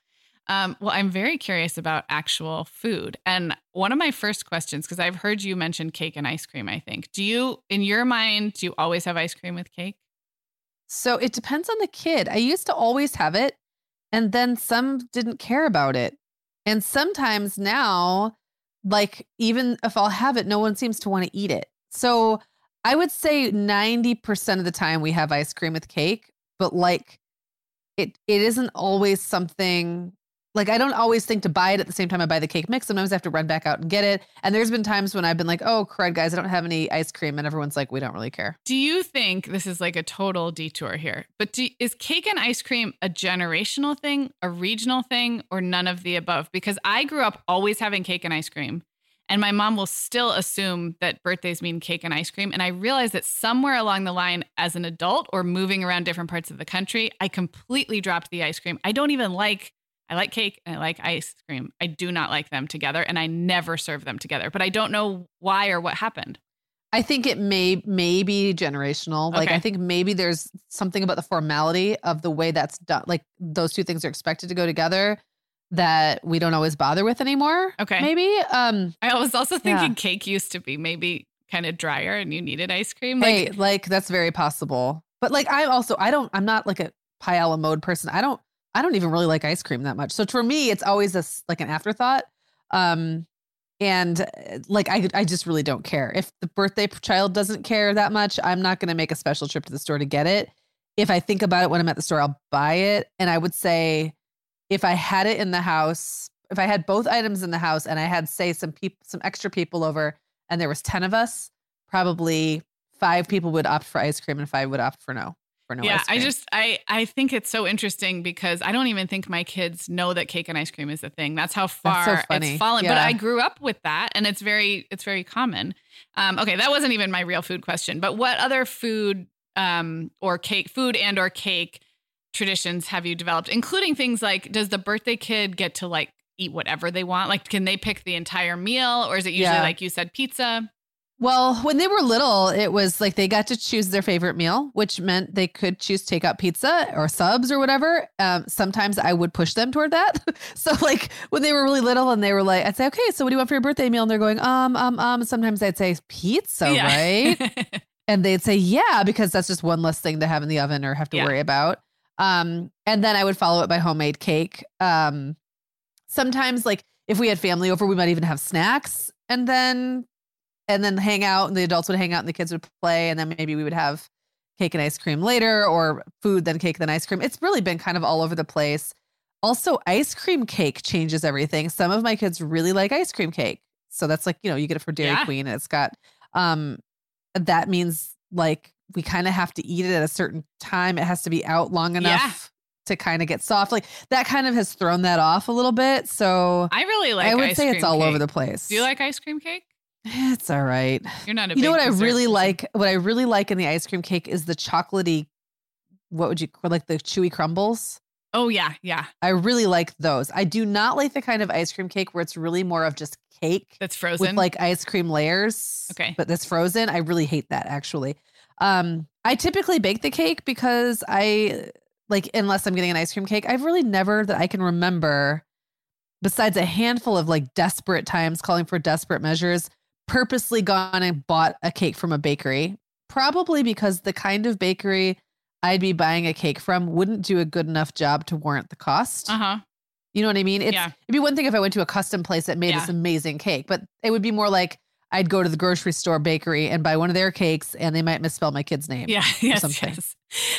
um, well i'm very curious about actual food and one of my first questions because i've heard you mention cake and ice cream i think do you in your mind do you always have ice cream with cake So it depends on the kid. I used to always have it, and then some didn't care about it. And sometimes now, like, even if I'll have it, no one seems to want to eat it. So I would say 90% of the time we have ice cream with cake, but like, it it isn't always something like I don't always think to buy it at the same time I buy the cake mix. Sometimes I have to run back out and get it. And there's been times when I've been like, oh crud, guys, I don't have any ice cream. And everyone's like, we don't really care. Do you think this is like a total detour here? But do, is cake and ice cream a generational thing, a regional thing, or none of the above? Because I grew up always having cake and ice cream. And my mom will still assume that birthdays mean cake and ice cream. And I realized that somewhere along the line, as an adult or moving around different parts of the country, I completely dropped the ice cream. I don't even like, I like cake and I like ice cream. I do not like them together and I never serve them together, but I don't know why or what happened. I think it may may be generational. Like I think maybe there's something about the formality of the way that's done. Like those two things are expected to go together that we don't always bother with anymore. Okay. Maybe. Um I was also Yeah. thinking cake used to be maybe kind of drier and you needed ice cream. Like, hey, like that's very possible. But like I also I don't I'm not like a pie a la mode person. I don't I don't even really like ice cream that much. So for me it's always this like an afterthought. Um and uh, like I I just really don't care. If the birthday child doesn't care that much, I'm not going to make a special trip to the store to get it. If I think about it when I'm at the store, I'll buy it. And I would say if I had it in the house, if I had both items in the house and I had say some people some extra people over and there was 10 of us, probably 5 people would opt for ice cream and 5 would opt for no. For no yeah, I just I I think it's so interesting because I don't even think my kids know that cake and ice cream is a thing. That's how far so it's fallen. But I grew up with that, and it's very it's very common. Um, okay, that wasn't even my real food question. But what other food um, or cake, food and or cake traditions have you developed, including things like does the birthday kid get to like eat whatever they want? Like, can they pick the entire meal, or is it usually Yeah. like you said, pizza? Well, when they were little, it was like they got to choose their favorite meal, which meant they could choose takeout pizza or subs or whatever. Um, sometimes I would push them toward that. [LAUGHS] so, like when they were really little, and they were like, I'd say, "Okay, so what do you want for your birthday meal?" And they're going, "Um, um, um." Sometimes I'd say, "Pizza, right?" [LAUGHS] and they'd say, "Yeah," because that's just one less thing to have in the oven or have to Yeah. worry about. Um, and then I would follow it by homemade cake. Um, sometimes, like if we had family over, we might even have snacks, and then and then hang out and the adults would hang out and the kids would play and then maybe we would have cake and ice cream later or food then cake then ice cream. It's really been kind of all over the place. Also ice cream cake changes everything. Some of my kids really like ice cream cake. So that's like you know you get it for dairy Yeah. queen and it's got um that means like we kind of have to eat it at a certain time. It has to be out long enough to kind of get soft. Like that kind of has thrown that off a little bit. So I really like. i would say it's all over the place Do you like ice cream cake? It's all right You're not a. you know what I really person. like? What I really like in the ice cream cake is the chocolatey. What would you like the chewy crumbles? Oh yeah, yeah. I really like those. I do not like the kind of ice cream cake where it's really more of just cake That's frozen. with like ice cream layers. Okay. but that's frozen. I really hate that actually. Um, I typically bake the cake because I like unless I'm getting an ice cream cake. I've really never that I can remember, besides a handful of like desperate times calling for desperate measures, purposely gone and bought a cake from a bakery. Probably because the kind of bakery I'd be buying a cake from wouldn't do a good enough job to warrant the cost. uh huh. You know what I mean? It's Yeah. it'd be one thing if I went to a custom place that made Yeah. this amazing cake, but it would be more like I'd go to the grocery store bakery and buy one of their cakes and they might misspell my kid's name. Yeah. [LAUGHS] Yes. something. Yes.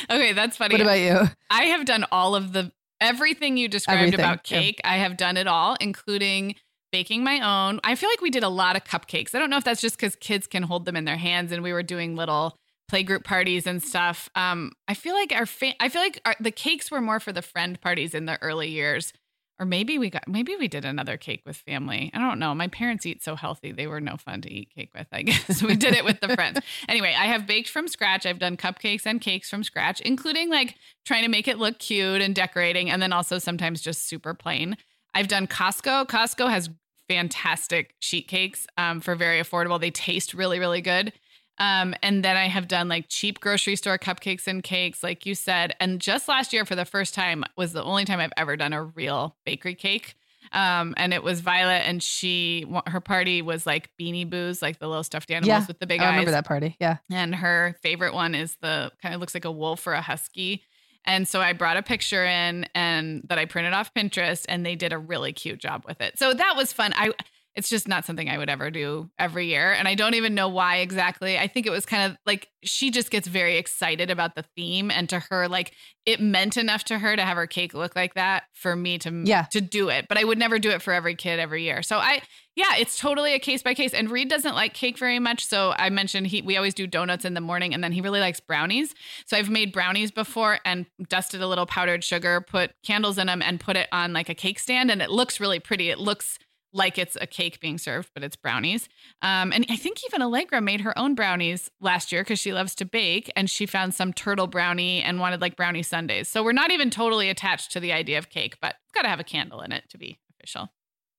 Okay, that's funny. What about you? I have done all of the everything you described Everything, about yeah. cake. I have done it all, including baking my own. I feel like we did a lot of cupcakes. I don't know if that's just because kids can hold them in their hands, and we were doing little playgroup parties and stuff. Um, I feel like our fa- I feel like our, the cakes were more for the friend parties in the early years. Or maybe we got maybe we did another cake with family. I don't know. My parents eat so healthy; they were no fun to eat cake with. I [LAUGHS] guess we did it with the friends. Anyway, I have baked from scratch. I've done cupcakes and cakes from scratch, including like trying to make it look cute and decorating, and then also sometimes just super plain. I've done Costco. Costco has fantastic sheet cakes um, for very affordable. They taste really, really good. Um, and then I have done like cheap grocery store cupcakes and cakes, like you said. And just last year, for the first time, was the only time I've ever done a real bakery cake. Um, and it was Violet, and she her party was like Beanie Boos, like the little stuffed animals Yeah, with the big I eyes. I remember that party. Yeah. And her favorite one is the kind of looks like a wolf or a husky. And so I brought a picture in and that I printed off Pinterest and they did a really cute job with it. So that was fun. I it's just not something I would ever do every year and I don't even know why exactly. I think it was kind of like she just gets very excited about the theme and to her like it meant enough to her to have her cake look like that for me to Yeah. to do it. But I would never do it for every kid every year. So I yeah, it's totally a case by case. And Reed doesn't like cake very much. So I mentioned he we always do donuts in the morning and then he really likes brownies. So I've made brownies before and dusted a little powdered sugar, put candles in them and put it on like a cake stand and it looks really pretty. It looks like it's a cake being served, but it's brownies. Um, and I think even Allegra made her own brownies last year because she loves to bake and she found some turtle brownie and wanted like brownie sundaes. So we're not even totally attached to the idea of cake, but it's got to have a candle in it to be official.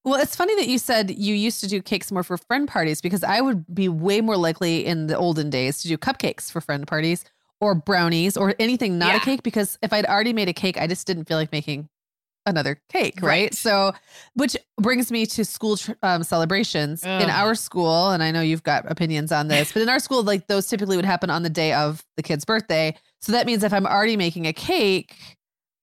Well, it's funny that you said you used to do cakes more for friend parties because I would be way more likely in the olden days to do cupcakes for friend parties or brownies or anything not Yeah. a cake because if I'd already made a cake, I just didn't feel like making another cake, right? Right. So, which brings me to school tr- um, celebrations in our school, and I know you've got opinions on this, but in our school, like those typically would happen on the day of the kid's birthday. So that means if I'm already making a cake,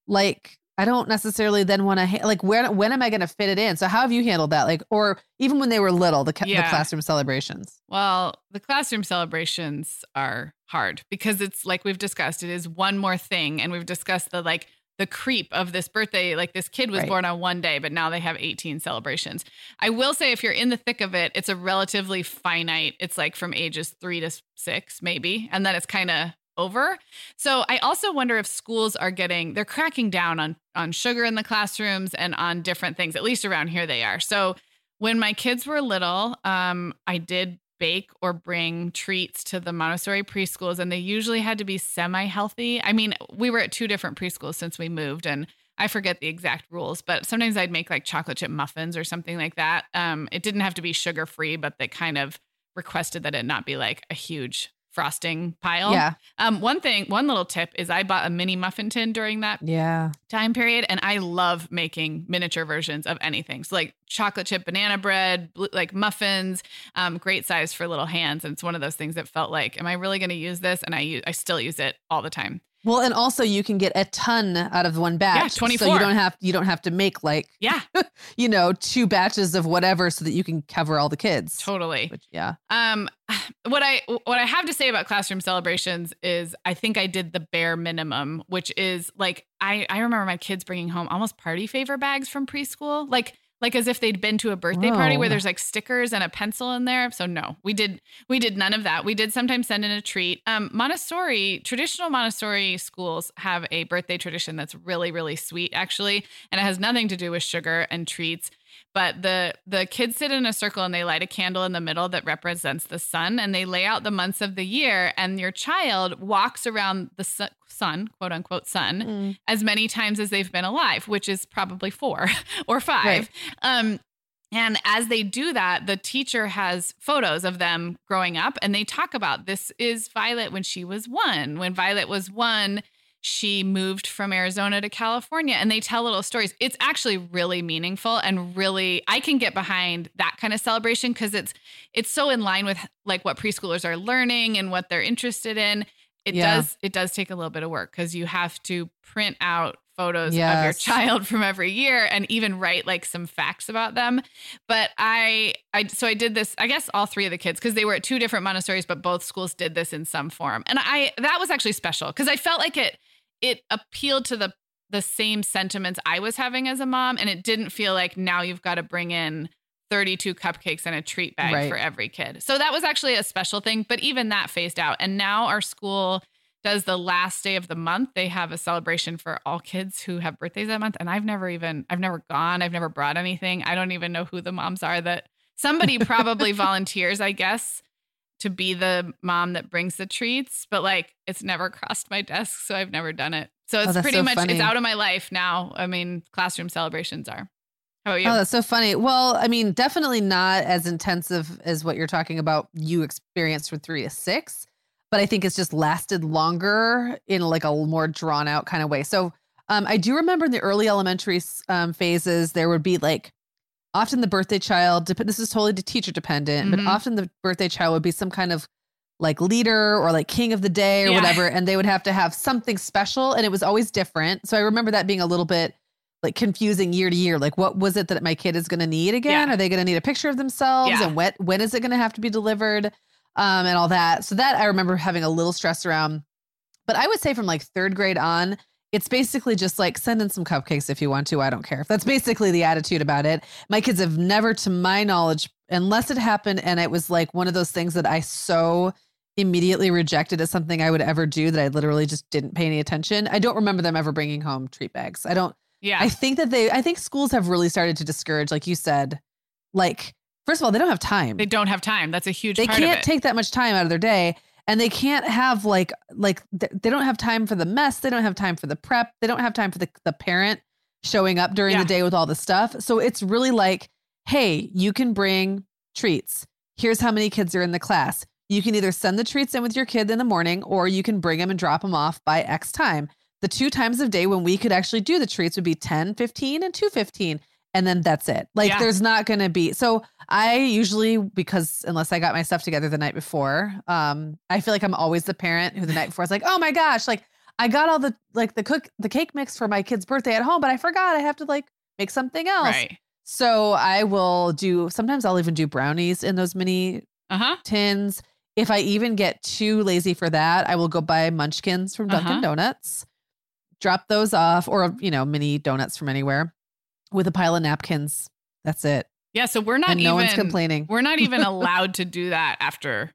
like I don't necessarily then want to ha- like when when am I going to fit it in? So how have you handled that? Like, or even when they were little, the, ca- the classroom celebrations. Well, the classroom celebrations are hard because it's like we've discussed, it is one more thing. And we've discussed the like the creep of this birthday. Like this kid was Right. born on one day, but now they have 18 celebrations. I will say, if you're in the thick of it, it's a relatively finite, it's like from ages three to six, maybe. And then it's kind of over. So I also wonder if schools are getting they're cracking down on on sugar in the classrooms and on different things. At least around here they are. So when my kids were little, um, I did bake or bring treats to the Montessori preschools, and they usually had to be semi healthy. I mean, we were at two different preschools since we moved, and I forget the exact rules, but sometimes I'd make like chocolate chip muffins or something like that. Um, it didn't have to be sugar free, but they kind of requested that it not be like a huge frosting pile. Yeah. Um, one thing, one little tip is I bought a mini muffin tin during that Yeah. time period and i love making miniature versions of anything so like chocolate chip banana bread like muffins um, great size for little hands and it's one of those things that felt like am i really going to use this and i use i still use it all the time Well, and also you can get a ton out of one batch. So 24. So you don't have you don't have to make like yeah [LAUGHS] you know two batches of whatever so that you can cover all the kids. totally Which yeah. Um, [SIGHS] what I what I have to say about classroom celebrations is I think I did the bare minimum, which is like I I remember my kids bringing home almost party favor bags from preschool, like like as if they'd been to a birthday party where there's like stickers and a pencil in there. So no, we did we did none of that. We did sometimes send in a treat. Um, Montessori traditional Montessori schools have a birthday tradition that's really really sweet actually, and it has nothing to do with sugar and treats but the the kids sit in a circle and they light a candle in the middle that represents the sun and they lay out the months of the year and your child walks around the su- sun quote unquote sun Mm. as many times as they've been alive which is probably four [LAUGHS] or five um and as they do that, the teacher has photos of them growing up and they talk about this is Violet when she was one. When Violet was one, she moved from Arizona to California and they tell little stories. It's actually really meaningful and really I can get behind that kind of celebration because it's it's so in line with like what preschoolers are learning and what they're interested in. It Yeah. does it does take a little bit of work because you have to print out photos of your child [LAUGHS] from every year and even write like some facts about them but i i so i did this i guess all three of the kids because they were at two different montessori's but both schools did this in some form and i that was actually special because i felt like it it appealed to the the same sentiments i was having as a mom and it didn't feel like now you've got to bring in 32 cupcakes and a treat bag Right. for every kid. So that was actually a special thing but even that phased out. And now our school does the last day of the month. They have a celebration for all kids who have birthdays that month and i've never even i've never gone. I've never brought anything. I don't even know who the moms are that somebody probably [LAUGHS] volunteers i guess to be the mom that brings the treats but like it's never crossed my desk so i've never done it so it's Oh, pretty so much funny. it's out of my life now i mean classroom celebrations are how about you Oh, that's so funny. Well, I mean, definitely not as intensive as what you're talking about you experienced with three to six, but I think it's just lasted longer in like a more drawn out kind of way. So um, I do remember in the early elementary um, phases, there would be like often the birthday child, this is totally teacher dependent, Mhm. but often the birthday child would be some kind of like leader or like king of the day or Yeah. whatever. And they would have to have something special and it was always different. So I remember that being a little bit like confusing year to year. Like, what was it that my kid is going to need again? Yeah. Are they going to need a picture of themselves? Yeah. And when when is it going to have to be delivered? Um, and all that. So that I remember having a little stress around. But I would say from like third grade on, it's basically just like send in some cupcakes if you want to. I don't care. That's basically the attitude about it. My kids have never, to my knowledge, unless it happened and it was like one of those things that I so immediately rejected as something I would ever do that I literally just didn't pay any attention. I don't remember them ever bringing home treat bags. I don't yeah I think that they, I think schools have really started to discourage, like you said, like first of all, they don't have time. They don't have time. That's a huge. They can't take that much time out of their day, and they can't have like like they don't have time for the mess. They don't have time for the prep. They don't have time for the the parent showing up during Yeah. the day with all the stuff. So it's really like, hey, you can bring treats. Here's how many kids are in the class. You can either send the treats in with your kid in the morning, or you can bring them and drop them off by X time. The two times of day when we could actually do the treats would be 10, 15, and 215 and then that's it. Like Yeah. there's not going to be. So I usually because unless I got my stuff together the night before, um I feel like I'm always the parent who the night before is like, "Oh my gosh, like I got all the like the cook the cake mix for my kid's birthday at home, but I forgot I have to like make something else." Right. So I will do sometimes I'll even do brownies in those mini Uh huh. tins. If I even get too lazy for that, I will go buy munchkins from Dunkin' Uh-huh. Donuts, drop those off, or you know, mini donuts from anywhere with a pile of napkins. That's it. Yeah. So we're not and no even one's complaining. We're not even [LAUGHS] allowed to do that after.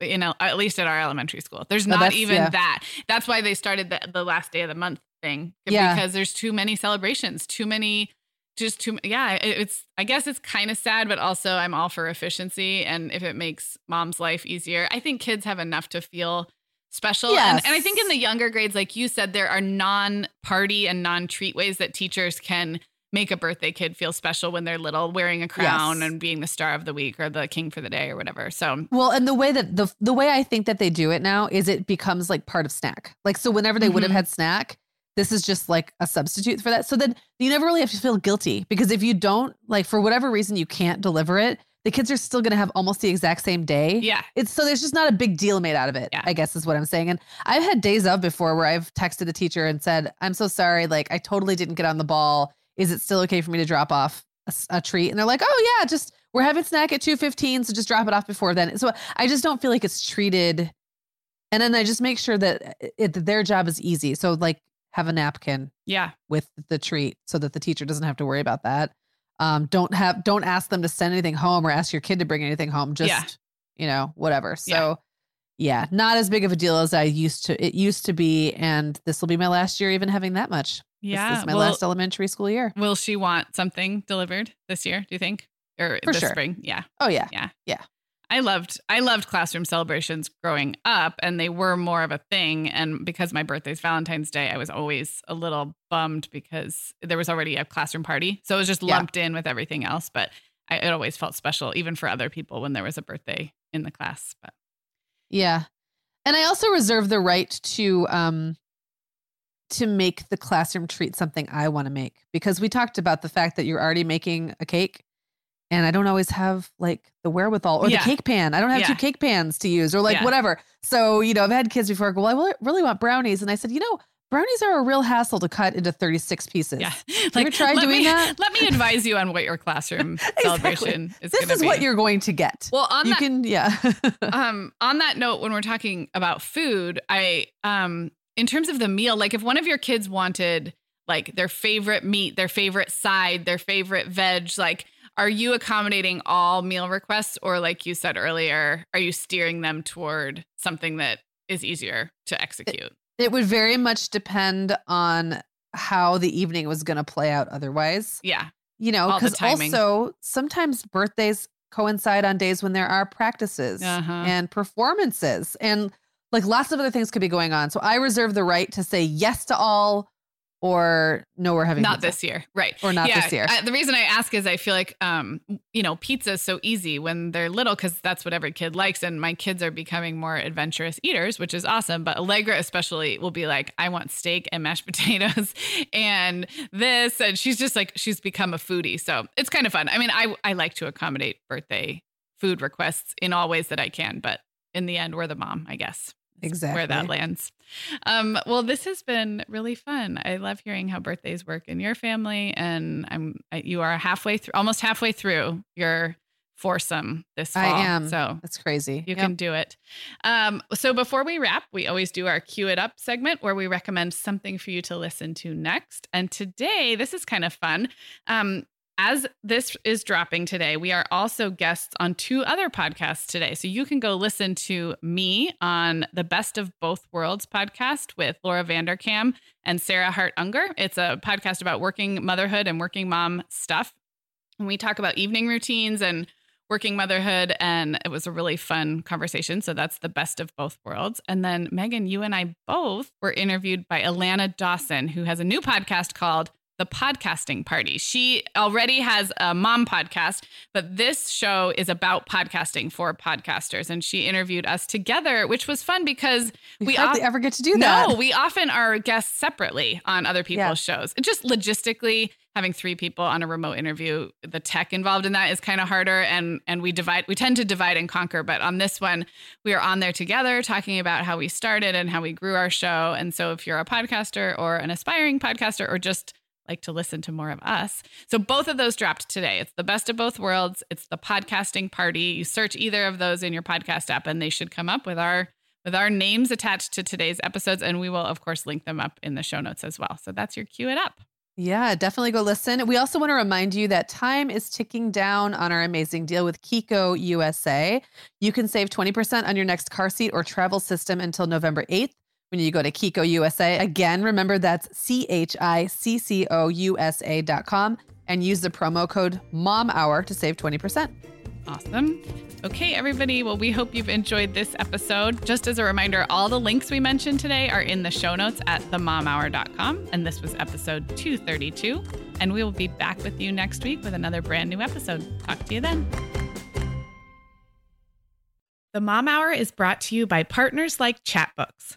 You know, at least at our elementary school, there's Oh, not that's- even yeah. that. That's why they started the, the last day of the month thing. Yeah. because there's too many celebrations, too many, just too. Yeah, it's. I guess it's kind of sad, but also I'm all for efficiency, and if it makes mom's life easier, I think kids have enough to feel special. And, and I think in the younger grades, like you said, there are non-party and non-treat ways that teachers can make a birthday kid feel special when they're little, wearing a crown Yes. and being the star of the week or the king for the day or whatever. So Well, and the way that the the way I think that they do it now is it becomes like part of snack. Like so whenever they would have mm-hmm. had snack, this is just like a substitute for that. So then you never really have to feel guilty because if you don't like for whatever reason you can't deliver it, the kids are still going to have almost the exact same day. yeah, It's so there's just not a big deal made out of it. Yeah. I guess is what I'm saying. And I've had days of before where I've texted the teacher and said, "I'm so sorry. Like I totally didn't get on the ball. Is it still okay for me to drop off a treat?" And they're like, "Oh yeah, just we're having snack at 2:15, so just drop it off before then." So I just don't feel like it's treated. And then I just make sure that it, that their job is easy. So like have a napkin yeah, with the treat so that the teacher doesn't have to worry about that. Um, don't have don't ask them to send anything home or ask your kid to bring anything home. Just Yeah. you know whatever. So yeah. not as big of a deal as I used to. It used to be, and this will be my last year even having that much. Yeah, This is my Will- last elementary school year. Will she want something delivered this year? Do you think, or For this sure. spring? Yeah. Oh yeah, Yeah. Yeah. I loved I loved classroom celebrations growing up and they were more of a thing and because my birthday's Valentine's Day I was always a little bummed because there was already a classroom party so it was just Yeah. lumped in with everything else but I, it always felt special even for other people when there was a birthday in the class but yeah. And I also reserve the right to um to make the classroom treat something I want to make because we talked about the fact that you're already making a cake and I don't always have like the wherewithal or Yeah. the cake pan. I don't have Yeah. two cake pans to use or like Yeah. whatever. So, you know, I've had kids before go, well, I really want brownies. And I said, you know, brownies are a real hassle to cut into 36 pieces. yeah ever tried doing me, that? [LAUGHS] let me advise you on what your classroom [LAUGHS] celebration is This gonna be. This is what you're going to get. well on you that can, yeah. [LAUGHS] um on that note when we're talking about food i um in terms of the meal like if one of your kids wanted like their favorite meat their favorite side their favorite veg like are you accommodating all meal requests or like you said earlier are you steering them toward something that is easier to execute It would very much depend on how the evening was going to play out otherwise. yeah You know, because also sometimes birthdays coincide on days when there are practices Uh-huh. and performances and like lots of other things could be going on. So I reserve the right to say yes to all or no, we're having not pizza. this year right Or not yeah, this year. I- the reason i ask is i feel like um you know pizza is so easy when they're little because that's what every kid likes and my kids are becoming more adventurous eaters which is awesome but allegra especially will be like i want steak and mashed [LAUGHS] potatoes and this and she's just like she's become a foodie so it's kind of fun i mean i i like to accommodate birthday food requests in all ways that i can but in the end we're the mom i guess is where that lands. Um, well, this has been really fun. I love hearing how birthdays work in your family, and I'm you are halfway through, almost halfway through your foursome this fall. I am. So That's crazy. you Yep. can do it. Um, so before we wrap, we always do our queue it up segment where we recommend something for you to listen to next. And today, this is kind of fun. Um, as this is dropping today, we are also guests on two other podcasts today. So you can go listen to me on the Best of Both Worlds podcast with Laura Vanderkam and Sarah Hart Unger. It's a podcast about working motherhood and working mom stuff. And we talk about evening routines and working motherhood. And it was a really fun conversation. So that's the best of both worlds. And then, Meagan, you and I both were interviewed by Alana Dawson, who has a new podcast called the podcasting party. She already has a mom podcast, but this show is about podcasting for podcasters. And she interviewed us together, which was fun because we, we hardly ever get to do that. No, we often are guests separately on other people's yeah. shows. Just logistically, having three people on a remote interview, the tech involved in that is kind of harder. And and we divide, we tend to divide and conquer. But on this one, we are on there together talking about how we started and how we grew our show. And so if you're a podcaster or an aspiring podcaster or just like to listen to more of us. So both of those dropped today. It's the best of both worlds. It's the podcasting party. You search either of those in your podcast app and they should come up with our with our names attached to today's episodes and we will of course link them up in the show notes as well. So that's your queue it up. Yeah, definitely go listen. We also want to remind you that time is ticking down on our amazing deal with Chicco USA. You can save 20% on your next car seat or travel system until November 8th when you go to Chicco USA. Again, remember that's C H I C C O U S A dot com and use the promo code MOM HOUR to save 20%. Awesome. Okay, everybody. Well, we hope you've enjoyed this episode. Just as a reminder, all the links we mentioned today are in the show notes at themomhour.com. And this was episode 232. And we will be back with you next week with another brand new episode. Talk to you then. The Mom Hour is brought to you by partners like Chatbooks.